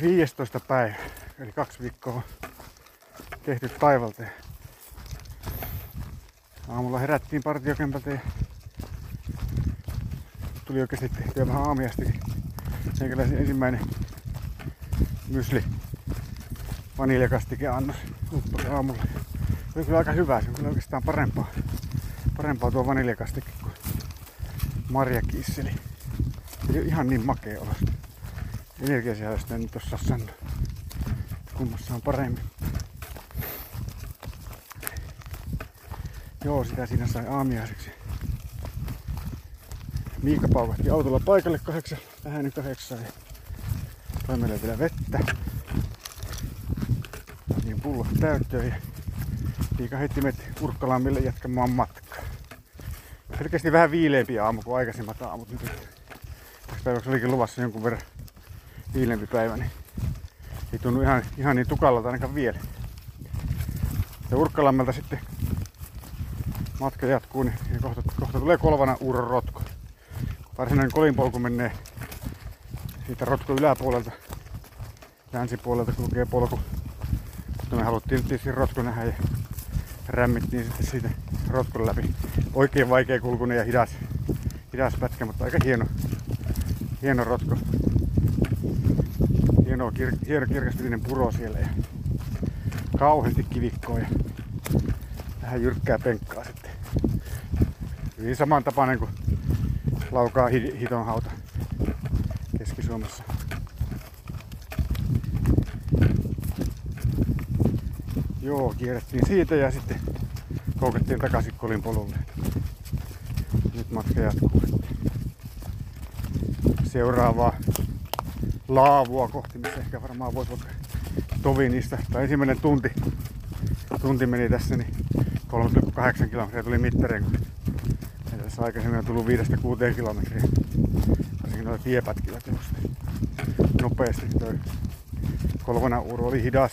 15. päivä, eli kaksi viikkoa tehty taivalteen. Aamulla herättiin partiokämpältä ja tuli oikeasti tehtyä vähän aamiastikin. Meikäläisen ensimmäinen mysli vaniljakastike annos aamulla. Oli kyllä aika hyvä, se on kyllä oikeastaan parempaa, parempaa tuo vaniljakastike kuin marjakisseli. Ei ole ihan niin makea olo. Energiasisällöstä en nyt osaa sanoa. Kummassa on paremmin. Joo, sitä siinä sai aamiaiseksi. Miika paukahti autolla paikalle kahdeksan, vähän kahdeksan. Ja toi meille vielä vettä. Niin pullot täyttöön ja Miika heitti meidät Urkkalammille jatkamaan matkaa. Selkeästi vähän viileempi aamu kuin aikaisemmat aamut. Nyt täksi päiväksi olikin luvassa jonkun verran viileempi päivä, niin ei tunnu ihan, ihan niin tukallalta ainakaan vielä. Ja Urkkalammelta sitten matka jatkuu, niin kohta, kohta tulee kolvana Uuron rotko. Varsinainen kolinpolku menee siitä rotko yläpuolelta, länsipuolelta kulkee polku. Mutta me haluttiin tietysti rotko nähdä ja rämmittiin sitten siitä rotkon läpi. Oikein vaikea kulkunen ja hidas, hidas pätkä, mutta aika hieno, hieno rotko. Hieno, kir, hieno kirkasvillinen puro siellä ja kauheasti kivikkoa ja vähän jyrkkää penkkaa sitten. Hyvin samantapainen kuin laukaa hitonhauta Keski-Suomessa. Joo, kierrettiin siitä ja sitten koukettiin takaisin kolin polulle. Nyt matka jatkuu. Seuraavaa laavua kohti, missä ehkä varmaan voisi vaikka tovi niistä. Tai ensimmäinen tunti, tunti meni tässä, niin 3,8 kilometriä tuli mittareen, kun tässä aikaisemmin on tullut 5-6 kilometriä. Varsinkin noita tiepätkillä teosta. Nopeasti toi kolmana uuro oli hidas.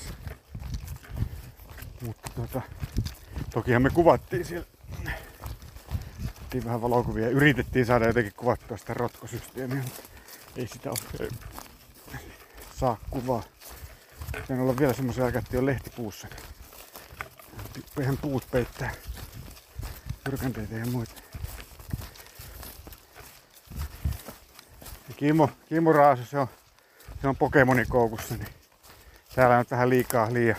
Mutta tota, tokihan me kuvattiin siellä. Otettiin vähän valokuvia yritettiin saada jotenkin kuvattua sitä rotkosysteemiä, mutta ei sitä ole, saa kuvaa. Sen olla vielä semmoisia aikaa, että on lehtipuussa. Ihan puut peittää jyrkänteitä ja muita. Ja Kimmo, Kimmo Raasu, se on, se on Pokemonin koukussa, niin täällä on vähän liikaa liian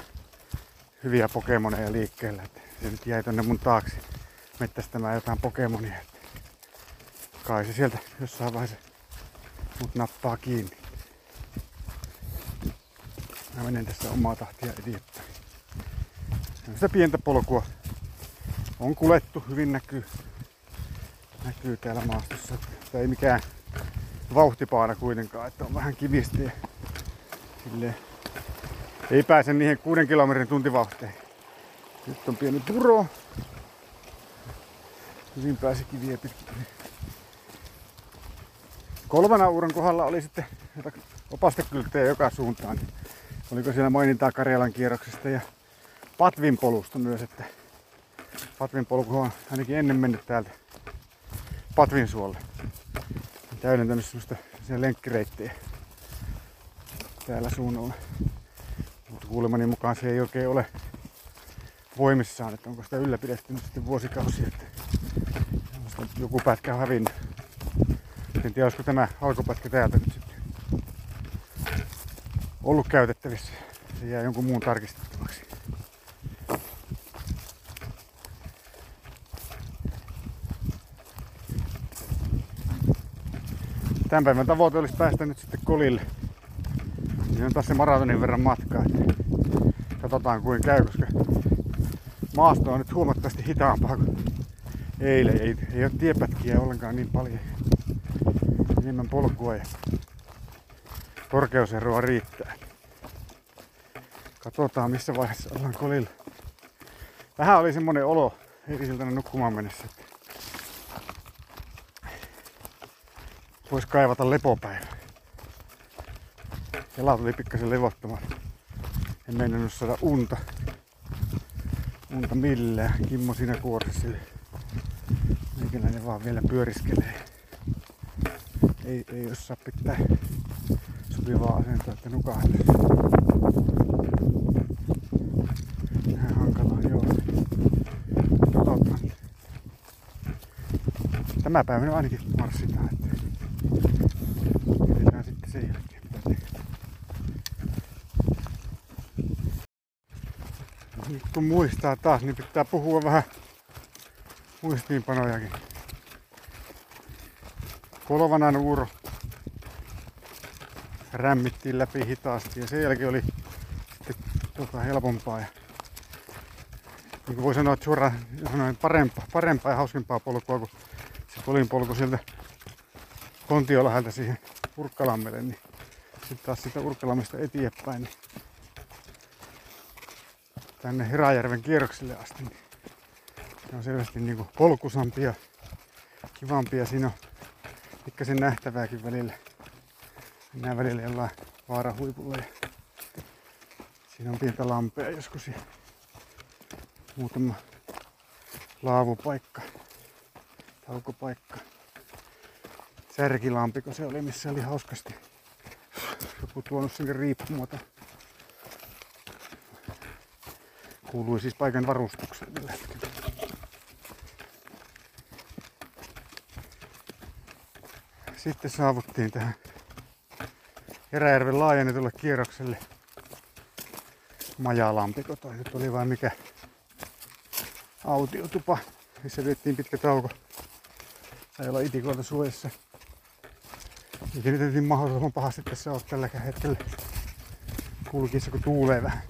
hyviä Pokemoneja liikkeellä. Että se nyt jäi tonne mun taakse mettästämään jotain Pokemonia. Että kai se sieltä jossain vaiheessa mut nappaa kiinni. Mä menen tässä omaa tahtia eteenpäin. Sitä pientä polkua on kulettu, hyvin näkyy, näkyy täällä maastossa. Tämä ei mikään vauhtipaana kuitenkaan, että on vähän kivistiä. Silleen ei pääse niihin 6 kilometrin tuntivauhteen. Nyt on pieni puro. Hyvin pääsi kiviä pitkin. Kolmana uuron kohdalla oli sitten opastekylttejä joka suuntaan. Oliko siellä mainintaa Karjalan kierroksesta ja Patvin polusta myös, että Patvin polku on ainakin ennen mennyt täältä Patvin suolle. Täydentänyt semmoista lenkkireittejä täällä suunnalla. Mutta kuulemani mukaan se ei oikein ole voimissaan, että onko sitä ylläpidetty nyt sitten vuosikausia, että joku pätkä on hävinnyt. En tiedä, olisiko tämä alkupätkä täältä nyt sitten ollut käytettävissä. Se jää jonkun muun tarkistettavaksi. Tämän päivän tavoite olisi päästä nyt sitten kolille. Siinä on taas se maratonin verran matkaa. Katsotaan kuin käy, koska maasto on nyt huomattavasti hitaampaa kuin eilen. Ei, ei ole tiepätkiä ollenkaan niin paljon. Enemmän polkua ja korkeuseroa riittää. Katsotaan missä vaiheessa ollaan kolilla. Vähän oli semmonen olo eilisiltana nukkumaan mennessä, että voisi kaivata lepopäivä. Jalat oli pikkasen levottomat. En mennyt saada unta. Unta millään. Kimmo siinä kuoressa. Meikäläinen vaan vielä pyöriskelee. ei, ei osaa pitää sopivaa asentoa, että nukahde. Vähän hankalaa, joo. Tämä päivä nyt ainakin marssitaan, että mietitään sitten sen jälkeen mitä tehdään. Nyt kun muistaa taas, niin pitää puhua vähän muistiinpanojakin. Kolvanan uuro rämmittiin läpi hitaasti ja sen jälkeen oli sitten tota helpompaa. Ja, niin kuin voi sanoa, että suoraan sanoen parempaa, parempaa ja hauskempaa polkua kuin se polin polku sieltä Kontiolahelta siihen Urkkalammelle, niin sitten taas sitä Urkkalammesta eteenpäin, niin tänne Hirajärven kierroksille asti, niin se on selvästi niin kuin polkusampia, kivampia. Siinä on pikkasen nähtävääkin välillä. Mennään välillä jollain vaarahuipulla ja siinä on pientä lampea joskus ja muutama laavupaikka, taukopaikka. Särkilampiko se oli, missä oli hauskasti joku tuonut sinne riippumaton. Kuului siis paikan varustukseen. Sitten saavuttiin tähän Eräjärven laajennetulle kierrokselle. Majalampiko toi nyt oli vai mikä autiotupa, missä viettiin pitkä tauko. Tai olla itikoilta suojassa. Eikä nyt tietysti mahdollisimman pahasti tässä ole tällä hetkellä kulkiessa, kun tuulee vähän.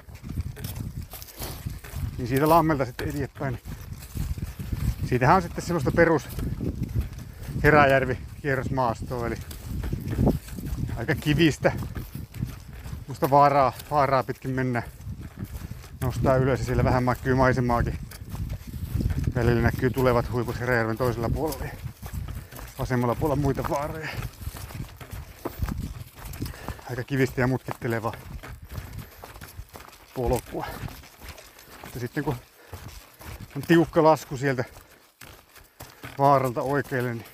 Niin siitä lammelta sitten eteenpäin. Siitähän on sitten semmoista perus Heräjärvi kierrosmaastoa, eli aika kivistä. Musta vaaraa, vaaraa pitkin mennä. Nostaa ylös ja siellä vähän näkyy maisemaakin. Välillä näkyy tulevat huiput Heräjärven toisella puolella vasemmalla puolella muita vaaroja. Aika kivistä ja mutkitteleva polkua. Ja sitten kun on tiukka lasku sieltä vaaralta oikealle, niin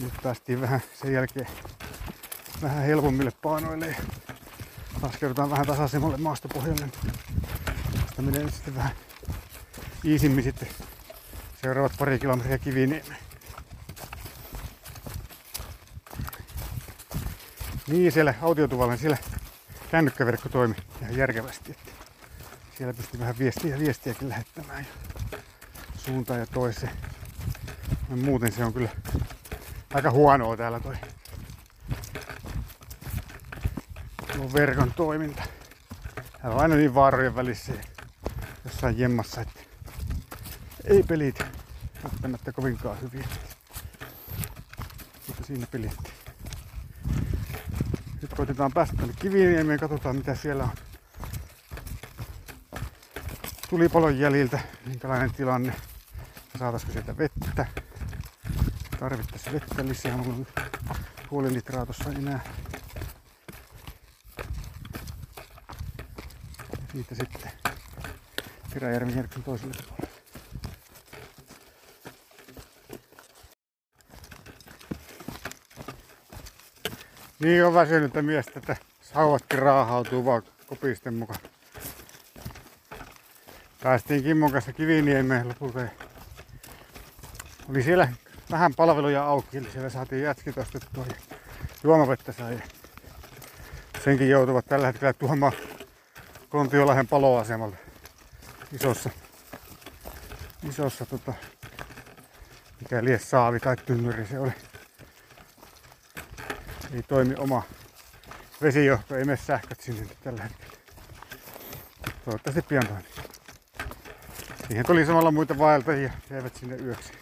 nyt päästiin vähän sen jälkeen vähän helpommille painoille ja laskeudutaan vähän tasaisemmalle maastopohjalle. Tästä menee sitten vähän iisimmin sitten seuraavat pari kilometriä Kiviniemeen. Niin siellä autiotuvalla, niin siellä kännykkäverkko toimi ihan järkevästi. Että siellä pystyi vähän viestiä, viestiäkin lähettämään ja suuntaan ja toiseen. Ja muuten se on kyllä aika huonoa täällä toi tuo verkon toiminta. Täällä on aina niin vaarojen välissä jossain jemmassa, että ei pelit välttämättä kovinkaan hyviä. Mutta siinä pelittiin. Nyt koitetaan päästä tänne Kiviniemeen, katsotaan mitä siellä on. Tulipalon jäljiltä, minkälainen tilanne. Saataisiko sieltä vettä. Tarvittaisiin vettä lisää, mulla on puoli litraa tuossa enää. Siitä sitten Kiräjärven järksen toiselle puolelle. Niin on väsynyttä miestä, että sauvatkin raahautuu vaan kopisten mukaan. Päästiin Kimmon kanssa Kiviniemeen lopulta. Oli siellä vähän palveluja auki, eli siellä saatiin jätskit ostettua ja juomavettä sai. Senkin joutuvat tällä hetkellä tuomaan Kontiolahden paloasemalta isossa, isossa tota, mikä lie saavi tai tynnyri se oli. Ei toimi oma vesijohto, ei mene sähköt sinne tällä hetkellä. Toivottavasti pian toimii. Siihen tuli samalla muita vaeltajia, jäivät sinne yöksi.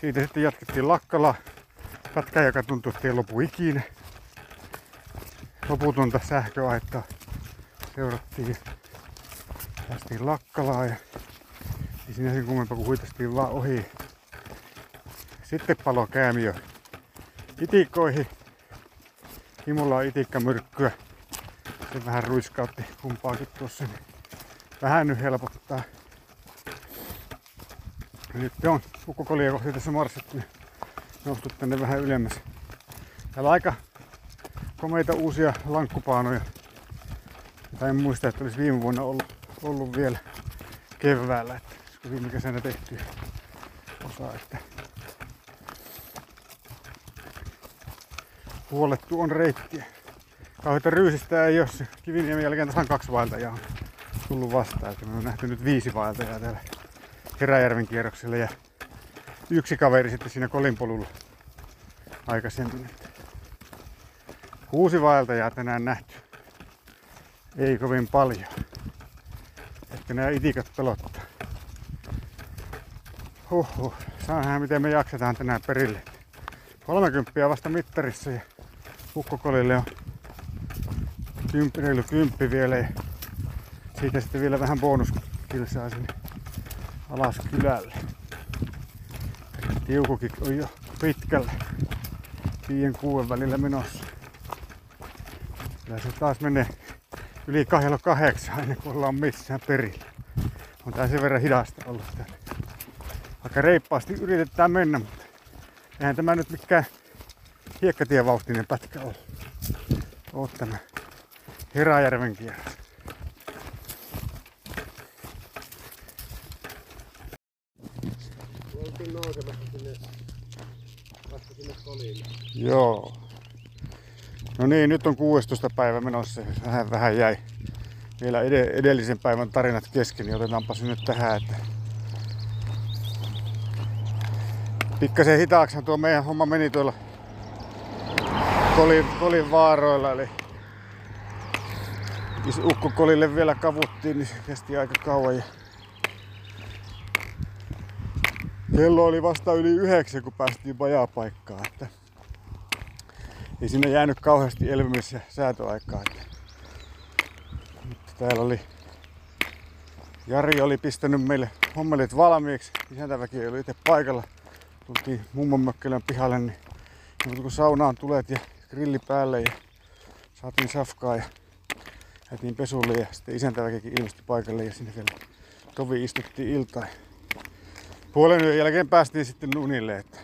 Siitä sitten jatkettiin Lakkala pätkä, joka tuntui, että ei lopu ikinä. Loputonta sähköaittaa seurattiin. Päästiin Lakkalaan ja ei siinä sen kummempaa kuin huitastiin vaan ohi. Sitten palo käämiö itikkoihin. Himulla on itikkamyrkkyä. Se vähän ruiskautti kumpaakin tuossa. Niin vähän nyt helpottaa. Nyt on ukkokolia kohti tässä marssittu ja noustu tänne vähän ylemmäs. Täällä aika komeita uusia lankkupaanoja. Tai en muista, että olisi viime vuonna ollut, ollut vielä keväällä, että olisiko viime kesänä tehty osa, että huolettu on reittiä. Kauheita ryysistä ei ole. Kiviniemen jälkeen on kaksi vaeltajaa tullut vastaan. Että me on nähty nyt viisi vaeltajaa täällä Heräjärven kierroksella ja yksi kaveri sitten siinä kolinpolulla aikaisemmin. Kuusi vaeltajaa tänään nähty. Ei kovin paljon. Ehkä nämä itikat pelottaa. Huhhuh. Saa miten me jaksetaan tänään perille. 30 vasta mittarissa ja ukkokolille on kymppi, reilu kymppi vielä ja siitä sitten vielä vähän bonuskilsaa sinne alas kylälle. Tiukukin on jo. Viien kuuden välillä menossa. Kyllä se taas menee yli kahdella kahdeksan ennen kuin ollaan missään perillä. On tää sen verran hidasta ollut täällä. Vaikka reippaasti yritetään mennä, mutta eihän tämä nyt mikään hiekkatievauhtinen pätkä ole. Oot tämä Heräjärven kierros. Oltiin nousemassa sinne, vasta sinne kolille. Joo. No niin, nyt on 16. päivä menossa. Vähän, vähän jäi vielä ed- edellisen päivän tarinat kesken, niin otetaanpa nyt tähän, että pikkasen hitaaksi tuo meidän homma meni tuolla kolin, kolin vaaroilla, eli jos ukkokolille vielä kavuttiin, niin se kesti aika kauan. Ja kello oli vasta yli yhdeksän, kun päästiin paikkaan. Että ei sinne jäänyt kauheasti elvymis- ja säätöaikaa. Mutta täällä oli Jari oli pistänyt meille hommelit valmiiksi. Isäntäväki ollut itse paikalla. Tultiin mummon mökkilön pihalle, niin kun saunaan tulet ja grilli päälle ja saatiin safkaa ja jätiin pesulle ja sitten isäntäväkikin ilmestyi paikalle ja sinne vielä tovi istuttiin iltaan. Puolen yön jälkeen päästiin sitten unille, että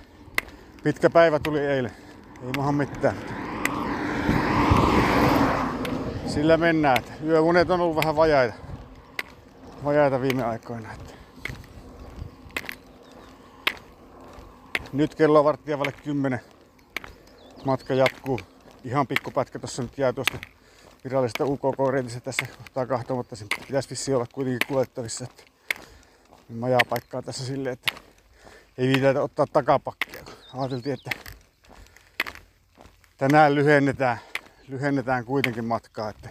pitkä päivä tuli eilen. Ei maha mitään. Sillä mennään. Yöunet on ollut vähän vajaita. Vajaita viime aikoina. Nyt kello on varttia vaille kymmenen. Matka jatkuu. Ihan pikkupätkä tuossa nyt jää tuosta virallisesta UKK-reitistä tässä kohtaa kahtomatta. Sen pitäisi vissiin olla kuitenkin kuljettavissa. Että majaa paikkaa tässä silleen, että ei viitetä ottaa takapakkia. Ajateltiin, että tänään lyhennetään, lyhennetään kuitenkin matkaa. Että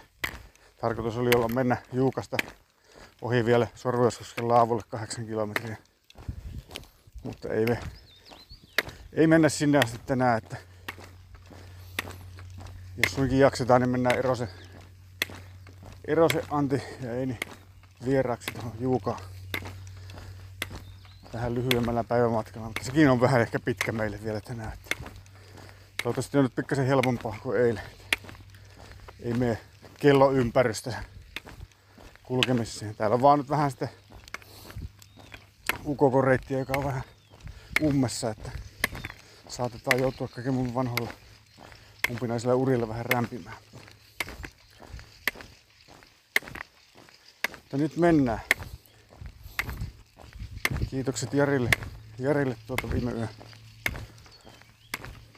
tarkoitus oli olla mennä Juukasta ohi vielä Sorvioskosken laavulle 8 kilometriä. Mutta ei me ei mennä sinne asti tänään, että jos suinkin jaksetaan, niin mennään Erose, Erose Antti ja Eini vieraaksi tuohon Juukaan vähän lyhyemmällä päivämatkalla, mutta sekin on vähän ehkä pitkä meille vielä tänään. Että toivottavasti on nyt pikkasen helpompaa kuin eilen. Ei mene kello ympärystä kulkemisessa. Täällä on vaan nyt vähän sitten ukokoreittiä, joka on vähän ummessa, että saatetaan joutua kaiken mun vanhoilla umpinaisilla urilla vähän rämpimään. Mutta nyt mennään. Kiitokset Jarille, Jarille tuota viime yön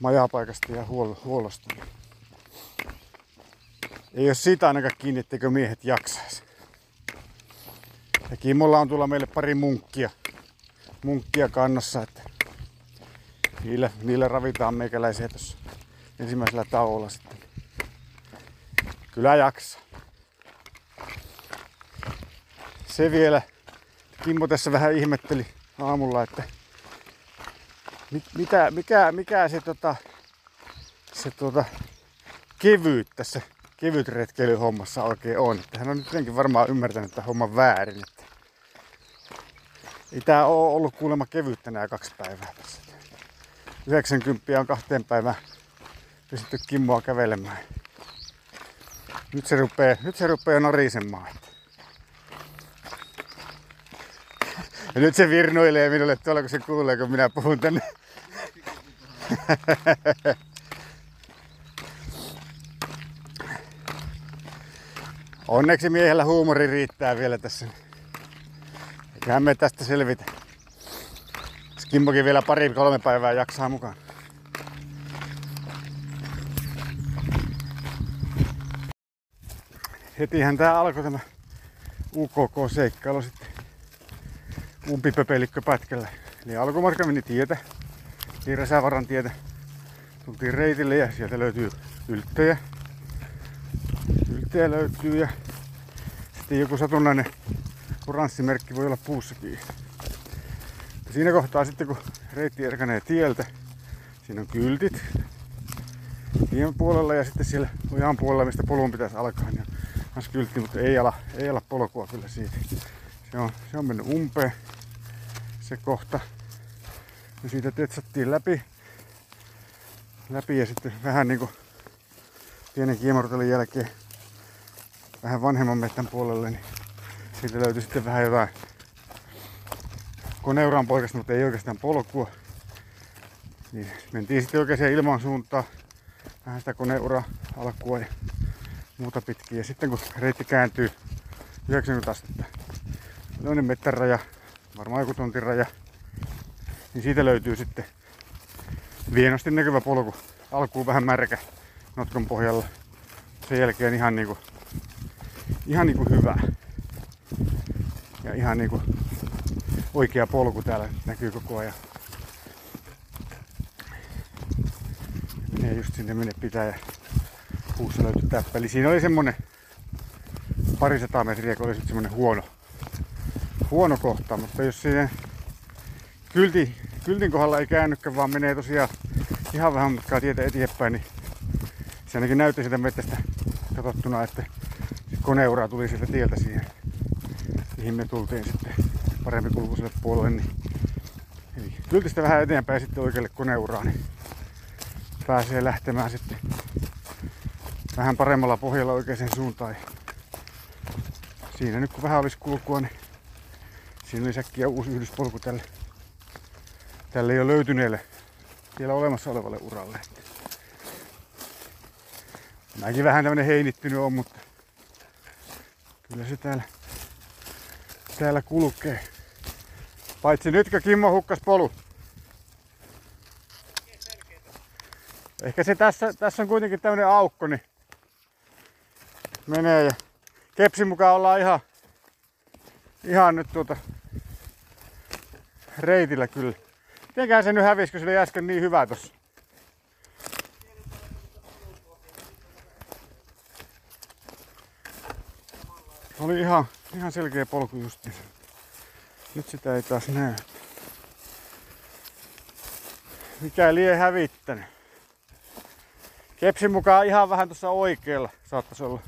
majapaikasta ja huol- huollosta. Ei ole siitä ainakaan kiinni, etteikö miehet jaksaisi. Ja Kimolla on tulla meille pari munkkia, munkkia kannassa, että niillä, niillä ravitaan meikäläisiä tuossa ensimmäisellä tauolla sitten. Kyllä jaksaa. Se vielä, Kimmo tässä vähän ihmetteli aamulla, että mit, mitä, mikä, mikä se, tota, se tota, kevyt tässä kevyt retkeilyhommassa oikein on. Että hän on nyt jotenkin varmaan ymmärtänyt tämän homman väärin. Että ei tää oo ollut kuulemma kevyttä nämä kaksi päivää tässä. 90 on kahteen päivään pistetty Kimmoa kävelemään. Nyt se rupee, nyt se rupee norisemaan. Ja nyt se virnuilee minulle tuolla, kun se kuulee, kun minä puhun tänne. Onneksi miehellä huumori riittää vielä tässä. Eiköhän me tästä selvitä. Skimmokin vielä pari kolme päivää jaksaa mukaan. Hetihän tää alkoi tämä UKK-seikkailu sitten umpipöpelikkö pätkällä. Eli alkumatka meni tietä, Liiräsävaran tietä. Tultiin reitille ja sieltä löytyy ylttejä. Ylttejä löytyy ja sitten joku satunnainen oranssimerkki voi olla puussakin. Siinä kohtaa sitten kun reitti erkanee tieltä, siinä on kyltit tien puolella ja sitten siellä ojaan puolella, mistä polun pitäisi alkaa, niin on kyltti, mutta ei ala, ei ala polkua kyllä siitä. Se on, se on mennyt umpeen se kohta. Ja siitä tetsattiin läpi, läpi ja sitten vähän niinku pienen kiemartelun jälkeen vähän vanhemman mettän puolelle, niin siitä löytyi sitten vähän jotain koneuraan poikasta, mutta ei oikeastaan polkua. Niin mentiin sitten oikeaan ilman suuntaan, vähän sitä koneura alkua ja muuta pitkin. Ja sitten kun reitti kääntyy 90 astetta, toinen mettän raja, varmaan joku tontin raja, niin siitä löytyy sitten vienosti näkyvä polku. Alkuun vähän märkä notkon pohjalla. Sen jälkeen ihan niinku, ihan niinku hyvä. Ja ihan niinku oikea polku täällä näkyy koko ajan. Menee just sinne minne pitää ja puussa löytyy täppäli. Siinä oli semmonen parisataa metriä, kun oli semmonen huono, huono kohta, mutta jos siinä kylti, kyltin kohdalla ei käännykään, vaan menee tosiaan ihan vähän matkaa tietä eteenpäin, niin se ainakin näytti sitä mettästä katsottuna, että koneura tuli sieltä tieltä siihen, mihin me tultiin sitten parempi kulkuiselle puolelle. Niin, eli kyltistä vähän eteenpäin sitten oikealle koneuraan, niin pääsee lähtemään sitten vähän paremmalla pohjalla oikeaan suuntaan. Siinä nyt kun vähän olisi kulkua, niin siinä oli säkkiä uusi yhdyspolku tälle, tälle jo löytyneelle vielä olemassa olevalle uralle. Mäkin vähän tämmönen heinittynyt on, mutta kyllä se täällä, täällä kulkee. Paitsi nytkö Kimmo hukkas polu. Ehkä se tässä, tässä on kuitenkin tämmönen aukko, niin menee ja kepsin mukaan ollaan ihan, ihan nyt tuota reitillä kyllä. Mitenkään se nyt hävisi, kun se oli äsken niin hyvä tossa. Oli ihan, ihan selkeä polku justiin. Nyt sitä ei taas näy. Mikä lie hävittänyt. Kepsin mukaan ihan vähän tuossa oikealla saattaisi olla.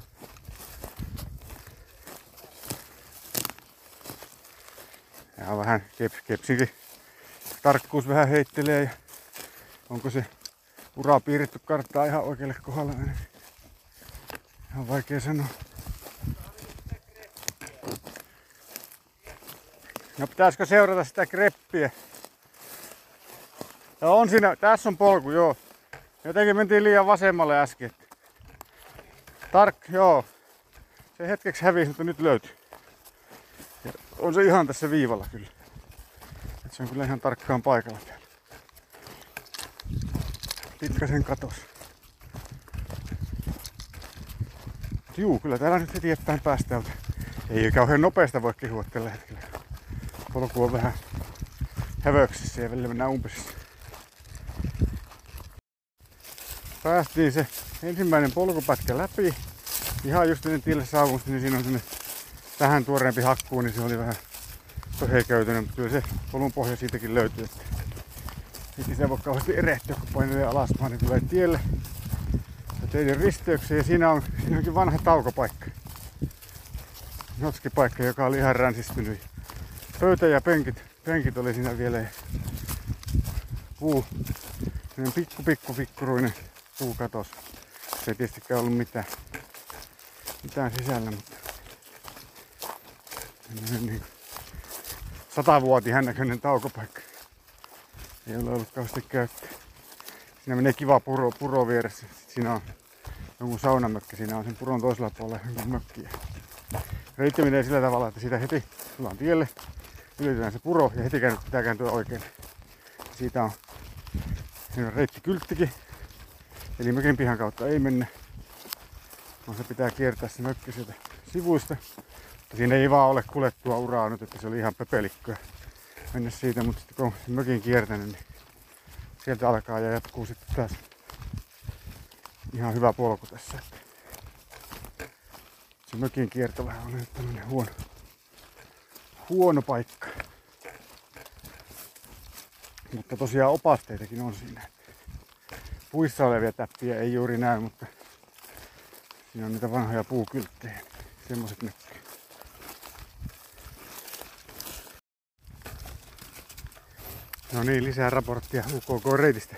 Ja vähän keps, kepsinkin tarkkuus vähän heittelee ja onko se ura piirretty karttaa ihan oikealle kohdalle. Ihan vaikea sanoa. No pitäisikö seurata sitä kreppiä? Ja on siinä, tässä on polku, joo. Jotenkin mentiin liian vasemmalle äsken. Tark, joo. Se hetkeksi hävisi, mutta nyt löytyy. On se ihan tässä viivalla kyllä. Se on kyllä ihan tarkkaan paikalla täällä. Pitkäsen katos. Juu, kyllä täällä nyt eteenpäin päästään. Ei kauhean nopeasta voi kehua tällä hetkellä. Polku on vähän hävöksissä ja välillä mennään umpisissa. Päästiin se ensimmäinen polkupätkä läpi. Ihan just ennen tielle saavumista, niin siinä on sinne vähän tuoreempi hakkuu, niin se oli vähän soheikäytönen, mutta kyllä se polun pohja siitäkin löytyy. Ei sitä voi kauheasti erehtyä, kun painelee alasmaan, niin tulee tielle ja teidän risteykseen. Ja siinä, on, siinä onkin vanha taukopaikka. Notskipaikka, joka oli ihan ränsistynyt. Pöytä ja penkit, penkit oli siinä vielä. Ja puu, pikku pikku pikkuruinen puukatos. Se ei tietystikään ollut mitään, mitään sisällä, mutta niin satavuotiaan näköinen taukopaikka. Ei ole ollut kauheasti käyttöä. Siinä menee kiva puro, puro vieressä. Sitten siinä on jonkun saunamökki. Siinä on sen puron toisella puolella jonkun mökki. Reitti menee sillä tavalla, että siitä heti tullaan tielle. Ylitetään se puro ja heti pitää kääntyä oikein. Siitä on, siinä on reittikylttikin. Eli mökin pihan kautta ei mennä. Vaan se pitää kiertää se mökki sieltä sivuista. Siinä ei vaan ole kuljettua uraa nyt, että se oli ihan pöpelikköä mennä siitä, mutta sitten kun on mökin kiertänyt, niin sieltä alkaa ja jatkuu sitten taas ihan hyvä polku tässä. Se mökin kierto vähän on nyt tämmönen huono, huono paikka. Mutta tosiaan opasteitakin on siinä. Puissa olevia täppiä ei juuri näy, mutta siinä on niitä vanhoja puukylttejä. Semmoset näkyy. No niin, lisää raporttia UKK-reitistä.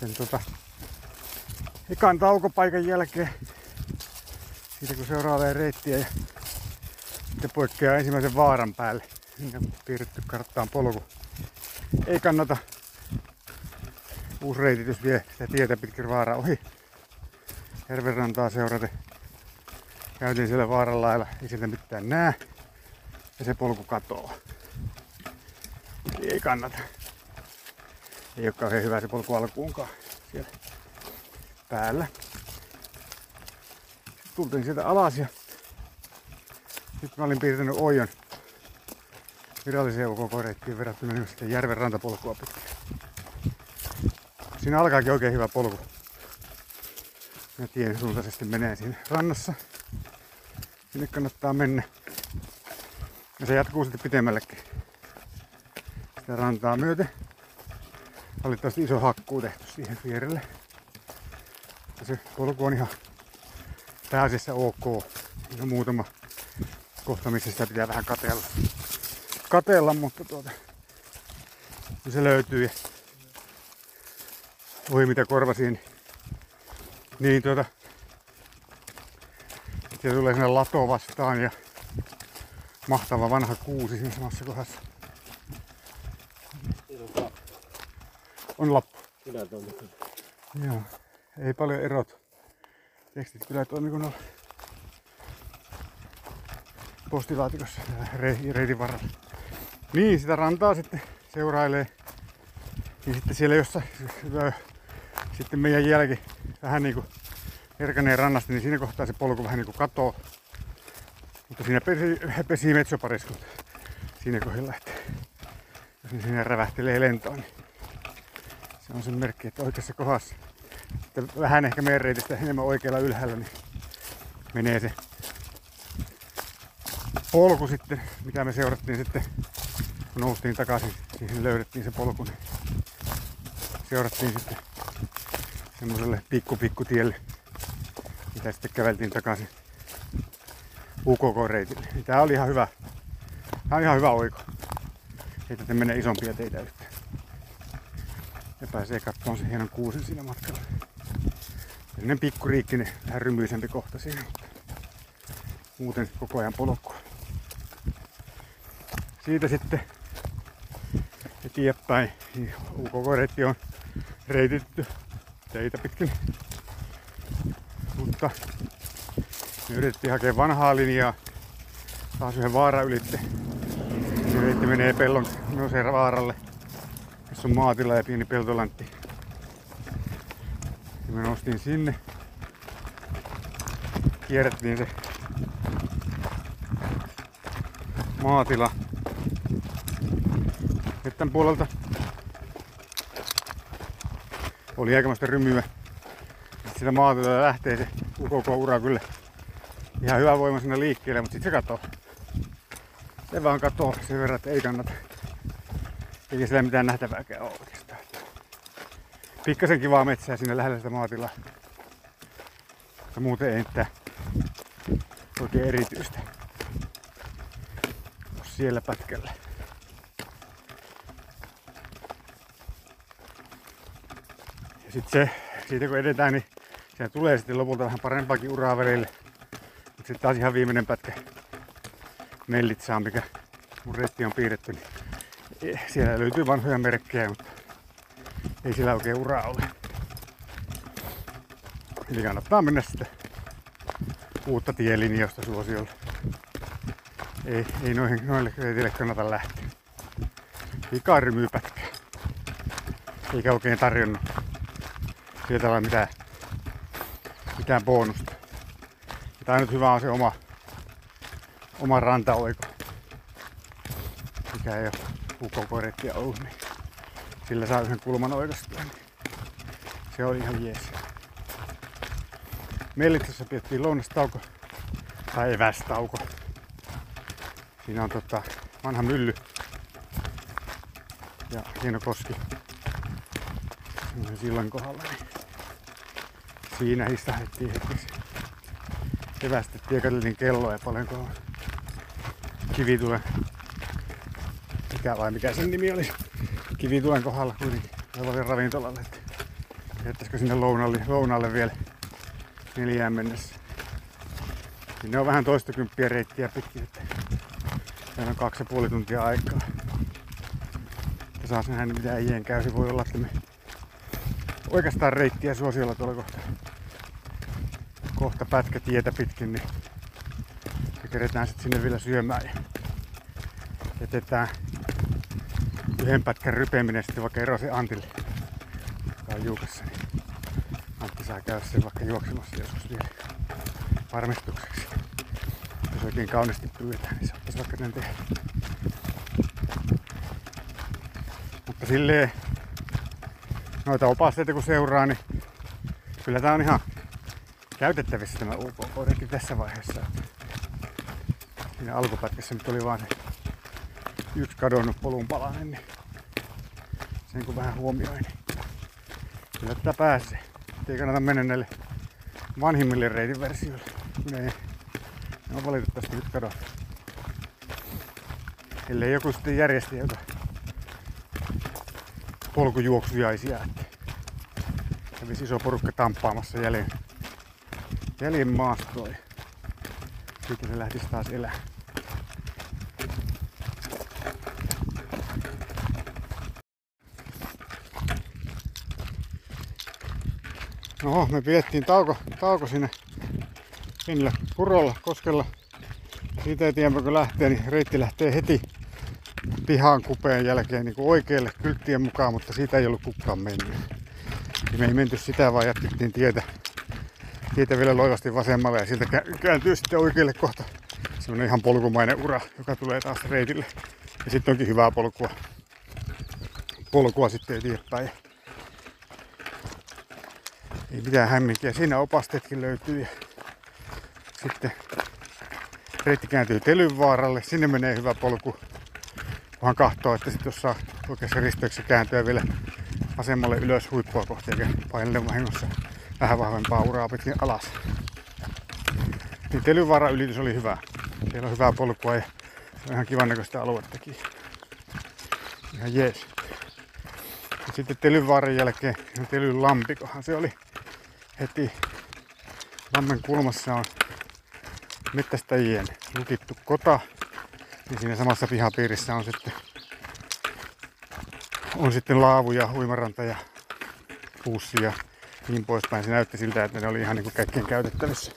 Sen tota, ekan taukopaikan jälkeen, siitä kun seuraavaa reittiä ja sitten poikkeaa ensimmäisen vaaran päälle. On piirretty karttaan polku. Ei kannata uusi reititys vie sitä tietä pitkin vaaraa ohi. Järvenrantaa seurata. Käytiin siellä vaaran lailla, ei sieltä mitään näe. Ja se polku katoaa. Eli ei kannata. Ei ole kauhean hyvä se polku alkuunkaan siellä päällä. Sitten tultiin sieltä alas ja nyt mä olin piirtänyt oion viralliseen UKK-reittiin verrattuna nyt sitten järven rantapolkua pitkin. Siinä alkaakin oikein hyvä polku. Ja tien suuntaisesti menee siinä rannassa. Sinne kannattaa mennä. Ja se jatkuu sitten pitemmällekin. Sitä rantaa myöten. Valitettavasti iso hakkuu tehty siihen vierelle. Ja se polku on ihan pääasiassa ok. Ja muutama kohta, missä sitä pitää vähän katella. Katella, mutta tuota, kun se löytyy ja voi mitä korvasin, niin, niin tuota, siellä tulee sinne lato vastaan ja mahtava vanha kuusi siinä samassa kohdassa. Siinä on kaksi. On lappu. Kyllä tuonne. Joo, ei paljon erot. Tekstit kyllä toimii kun on postilaatikossa re- reitin varrella. Niin, sitä rantaa sitten seurailee. Niin sitten siellä jossa ö, sitten meidän jälki vähän niinku erkanee rannasta, niin siinä kohtaa se polku vähän niinku katoo. Mutta siinä pesi, pesii metsopariskut siinä kohdalla, että jos ne siinä rävähtelee lentoon, niin se on sen merkki, että oikeassa kohdassa. Sitten vähän ehkä meidän reitistä enemmän oikealla ylhäällä, niin menee se polku sitten, mitä me seurattiin sitten, kun noustiin takaisin, siihen löydettiin se polku, niin seurattiin sitten semmoiselle pikku pikku tielle, mitä sitten käveltiin takaisin UKK-reitille. Tää oli ihan hyvä, tää on ihan hyvä oiko. Ei tätä mene isompia teitä yhtään. Ja pääsee katsomaan sen hienon kuusen siinä matkalla. Sellainen pikkuriikkinen, vähän rymyisempi kohta siinä, mutta muuten koko ajan polkua. Siitä sitten eteenpäin, niin UKK-reitti on reititty teitä pitkin. Mutta me yritettiin hakea vanhaa linjaa taas yhden vaaran ylitte. Se reitti menee pellon nousee vaaralle, jossa on maatila ja pieni peltolantti. Ja me noustiin sinne. Kierrettiin se maatila Mettän puolelta. Oli aikamoista rymyä. Sitä maatilalta lähtee se UKK-ura kyllä ihan hyvä voima sinne liikkeelle, mutta sitten se katoo. Se vaan katoo sen verran, että ei kannata. Eikä sillä mitään nähtävääkään ole oikeastaan. Pikkasen kivaa metsää sinne lähellä sitä maatilaa. Mutta muuten ei mitään oikein erityistä. Siellä pätkällä. Ja sitten se, siitä kun edetään, niin siinä tulee sitten lopulta vähän parempaakin uraa välille. Mutta sitten taas ihan viimeinen pätkä Mellitsaan, mikä mun reitti on piirretty, niin siellä löytyy vanhoja merkkejä, mutta ei sillä oikein uraa ole. Eli kannattaa mennä sitten uutta tielinjausta suosiolla. Ei, ei noihin, noille reitille kannata lähteä. Ikarry pätkää. Eikä oikein tarjonnut sieltä olla mitään, mitään bonusta. Tää nyt hyvä on se oma, oma rantaoiko. Mikä ei ole ukokorettia ollut, niin sillä saa yhden kulman oikastua. Niin se oli ihan jees. Mellitsessä pidettiin lounastauko tai evästauko. Siinä on tota, vanha mylly ja hieno koski sillan kohdalla. Niin siinä histahdettiin hetkeksi. Evästettiin ja katseltiin kelloa ja paljonko on kivitulen. Mikä vai mikä sen nimi oli? Kivitulen kohdalla kuitenkin. Sellainen ravintolalle. Että jättäisikö sinne lounalle, lounalle vielä neljään mennessä. Sinne on vähän toista kymppiä reittiä pitkin, että meillä on kaksi ja puoli tuntia aikaa. Että saa nähdä mitä äijien käy. Se voi olla, että me oikeastaan reittiä suosiolla tuolla kohta. Kohta pätkä tietä pitkin, niin me keretään sitten sinne vielä syömään ja jätetään yhden pätkän rypeminen sitten vaikka Erosen Antille, joka on Juukassa. Niin Antti saa käydä sen vaikka juoksemassa joskus vielä varmistukseksi. Jos oikein kauniisti pyydetään, niin saattaisi vaikka näin tehdä. Mutta silleen noita opasteita kun seuraa, niin kyllä tää on ihan käytettävissä tämä UK tässä vaiheessa. Siinä alkupätkässä nyt oli vaan se yksi kadonnut polun palanen, niin sen kun vähän huomioin, niin kyllä tätä pääsee. Ei kannata mennä näille vanhimmille reitin versioille, ei, ne on valitettavasti nyt kadonnut. Ellei joku sitten järjesti joka polkujuoksujaisia. Että kävisi iso porukka tamppaamassa jäljen, jäljen maastoa. Sitten se lähtisi taas elää. No, me pidettiin tauko, tauko sinne pienellä purolla, koskella. Siitä tiedä, kun lähtee, niin reitti lähtee heti pihan kupeen jälkeen niin oikealle kylttien mukaan, mutta siitä ei ollut kukaan mennyt. Ja me ei menty sitä, vaan jatkettiin tietä, tietä vielä loivasti vasemmalle ja sieltä kääntyy sitten oikealle kohta semmonen ihan polkumainen ura, joka tulee taas reitille. Ja sitten onkin hyvää polkua. Polkua sitten eteenpäin. Ei mitään hämminkiä. Siinä opasteetkin löytyy. Sitten reitti kääntyy Telyvaaralle. Sinne menee hyvä polku kunhan kahtoo, että sitten jos saa oikeassa risteyksessä kääntyä vielä vasemmalle ylös huippua kohti eikä painelle vahingossa vähän vahvempaa uraa pitkin alas. Niin Telyvaaran ylitys oli hyvä. Siellä on hyvää polkua ja on ihan kivan näköistä aluettakin. Ihan jees. Sitten Telyvaaran jälkeen Telyn lampikohan se oli heti lammen kulmassa on mettästäjien lukittu kota niin siinä samassa pihapiirissä on sitten, on sitten laavu ja uimaranta ja pussi ja niin poispäin. Se näytti siltä, että ne oli ihan niin kaikkien käytettävissä.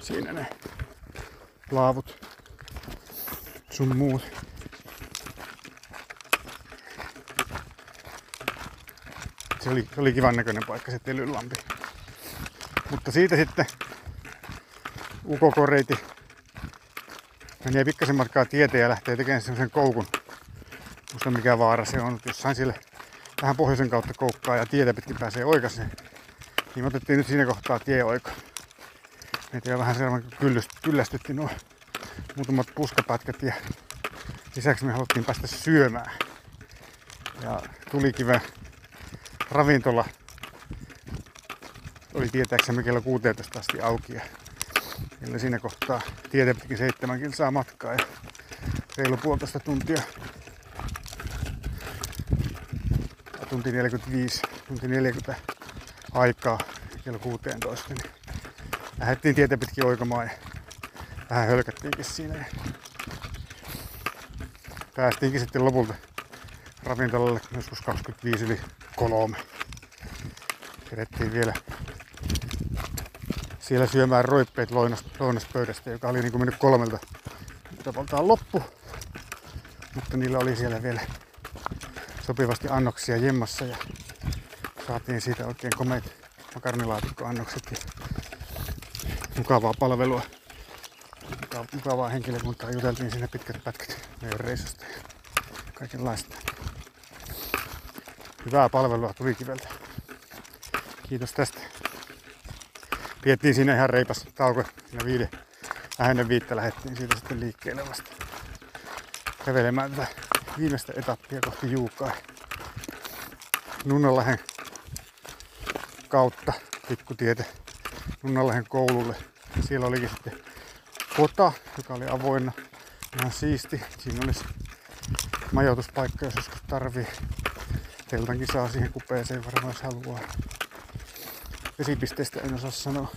Siinä ne laavut sun muut. Se oli, se oli kivan näköinen paikka se Telylampi. Mutta siitä sitten ukokoreiti menee pikkasen matkaa tietä ja lähtee tekemään semmoisen koukun. Muista mikä vaara se on, jossain sille vähän pohjoisen kautta koukkaa ja tietä pitkin pääsee oikaiseen. Niin me otettiin nyt siinä kohtaa tieoiko. Meitä jo vähän sellainen kyllästytti nuo muutamat puskapätkät ja lisäksi me haluttiin päästä syömään. Ja tulikive ravintola oli tietääksemme kello 16 asti auki ja Eli siinä kohtaa tietä pitkin seitsemän kilsaa matkaa ja reilu puolitoista tuntia. Tunti 45, tunti 40 aikaa kello 16. Niin lähdettiin tietä pitkin oikamaan ja vähän hölkättiinkin siinä. päästiinkin sitten lopulta ravintolalle joskus 25 yli kolme. Kerettiin vielä siellä syömään roippeet lounas, lounaspöydästä, joka oli niin kuin mennyt kolmelta tapaltaan loppu. Mutta niillä oli siellä vielä sopivasti annoksia jemmassa ja saatiin siitä oikein komeet makaronilaatikkoannokset ja mukavaa palvelua. Muka- Mukavaa henkilökuntaa juteltiin siinä pitkät pätkät meidän reissusta ja kaikenlaista. Hyvää palvelua Tulikiveltä. Kiitos tästä. Piettiin siinä ihan reipas tauko. Siinä viiden, vähän viittä lähdettiin siitä sitten liikkeelle vasta kävelemään tätä viimeistä etappia kohti Juukaa. Nunnanlahden kautta pikkutietä Nunnanlahden koululle. Siellä olikin sitten kota, joka oli avoinna. Ihan siisti. Siinä olisi majoituspaikka, jos joskus tarvii. Teltankin saa siihen kupeeseen varmaan, jos haluaa. Vesipisteestä en osaa sanoa,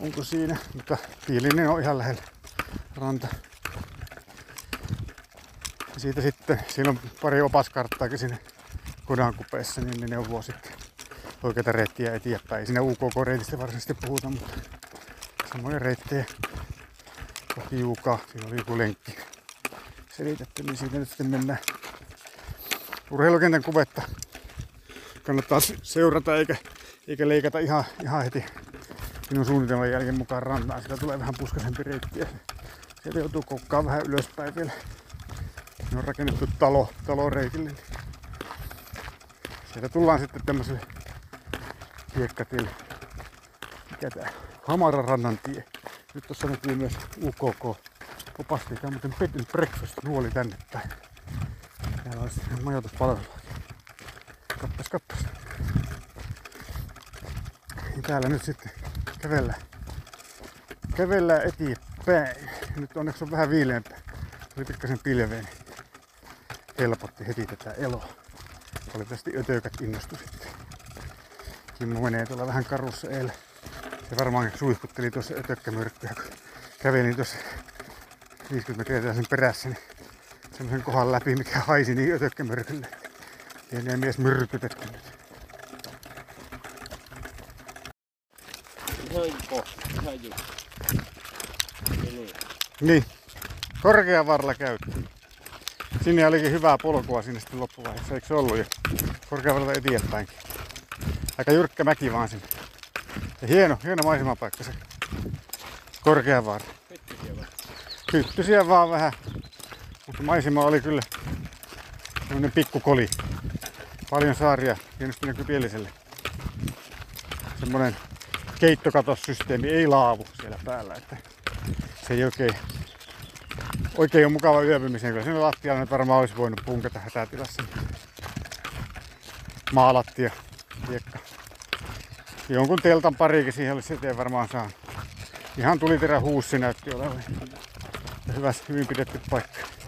onko siinä, mutta Piilinen on ihan lähellä ranta. Ja siitä sitten, siinä on pari opaskarttaakin sinne kodan kupeessa, niin ne neuvoo sitten oikeita reittiä eteenpäin. Ei Siinä UK-reitistä varsinaisesti puhuta, mutta samoja reittejä kohti Juukaa. Siinä oli joku lenkki selitetty, niin siitä nyt sitten mennään. Urheilukentän kuvetta kannattaa se- seurata eikä, eikä leikata ihan, ihan heti minun suunnitelman jälkeen mukaan rantaan. Sillä tulee vähän puskaisempi reitti ja sieltä joutuu kokkaan vähän ylöspäin vielä. Ne on rakennettu talo, taloreitille. niin Sieltä tullaan sitten tämmöiselle hiekkatielle. Mikä tää? Hamaran rannan tie. Nyt tuossa näkyy myös UKK opasti. Tää on muuten bed and breakfast nuoli tänne päin. Täällä on sitten täällä nyt sitten kävellään. Kävellään eteenpäin. Nyt onneksi on vähän viileämpää. Oli pikkasen pilveen. niin Helpotti heti tätä eloa. Valitettavasti ötökät innostu sitten. Kimmo menee tuolla vähän karussa eilen. Se varmaan suihkutteli tuossa ötökkämyrkkyä, kun kävelin tuossa 50 metriä sen perässä, niin semmoisen kohan läpi, mikä haisi niin ötökkämyrkylle. Lienee mies myrkytetty nyt. Niin. Niin, korkea varla käyttö. Sinne olikin hyvää polkua sinne sitten loppuvaiheessa, eikö se ollut jo? Korkea varla eteenpäinkin. Aika jyrkkä mäki vaan sinne. Ja hieno, hieno maisemapaikka se. Korkea varla. Pettysiä vaan. Hyttysiä vaan vähän. Mutta maisema oli kyllä semmonen pikkukoli. Paljon saaria, hienosti näkyy pieliselle. Semmonen keittokatossysteemi, ei laavu siellä päällä. Että se ei oikein, oikein ole mukava yöpymiseen. Kyllä siinä lattialla nyt varmaan olisi voinut punkata hätätilassa. Maalattia, hiekka. Jonkun teltan parikin siihen olisi eteen varmaan saanut. Ihan tuliterä huussi näytti olevan. Hyvä, hyvin pidetty paikka.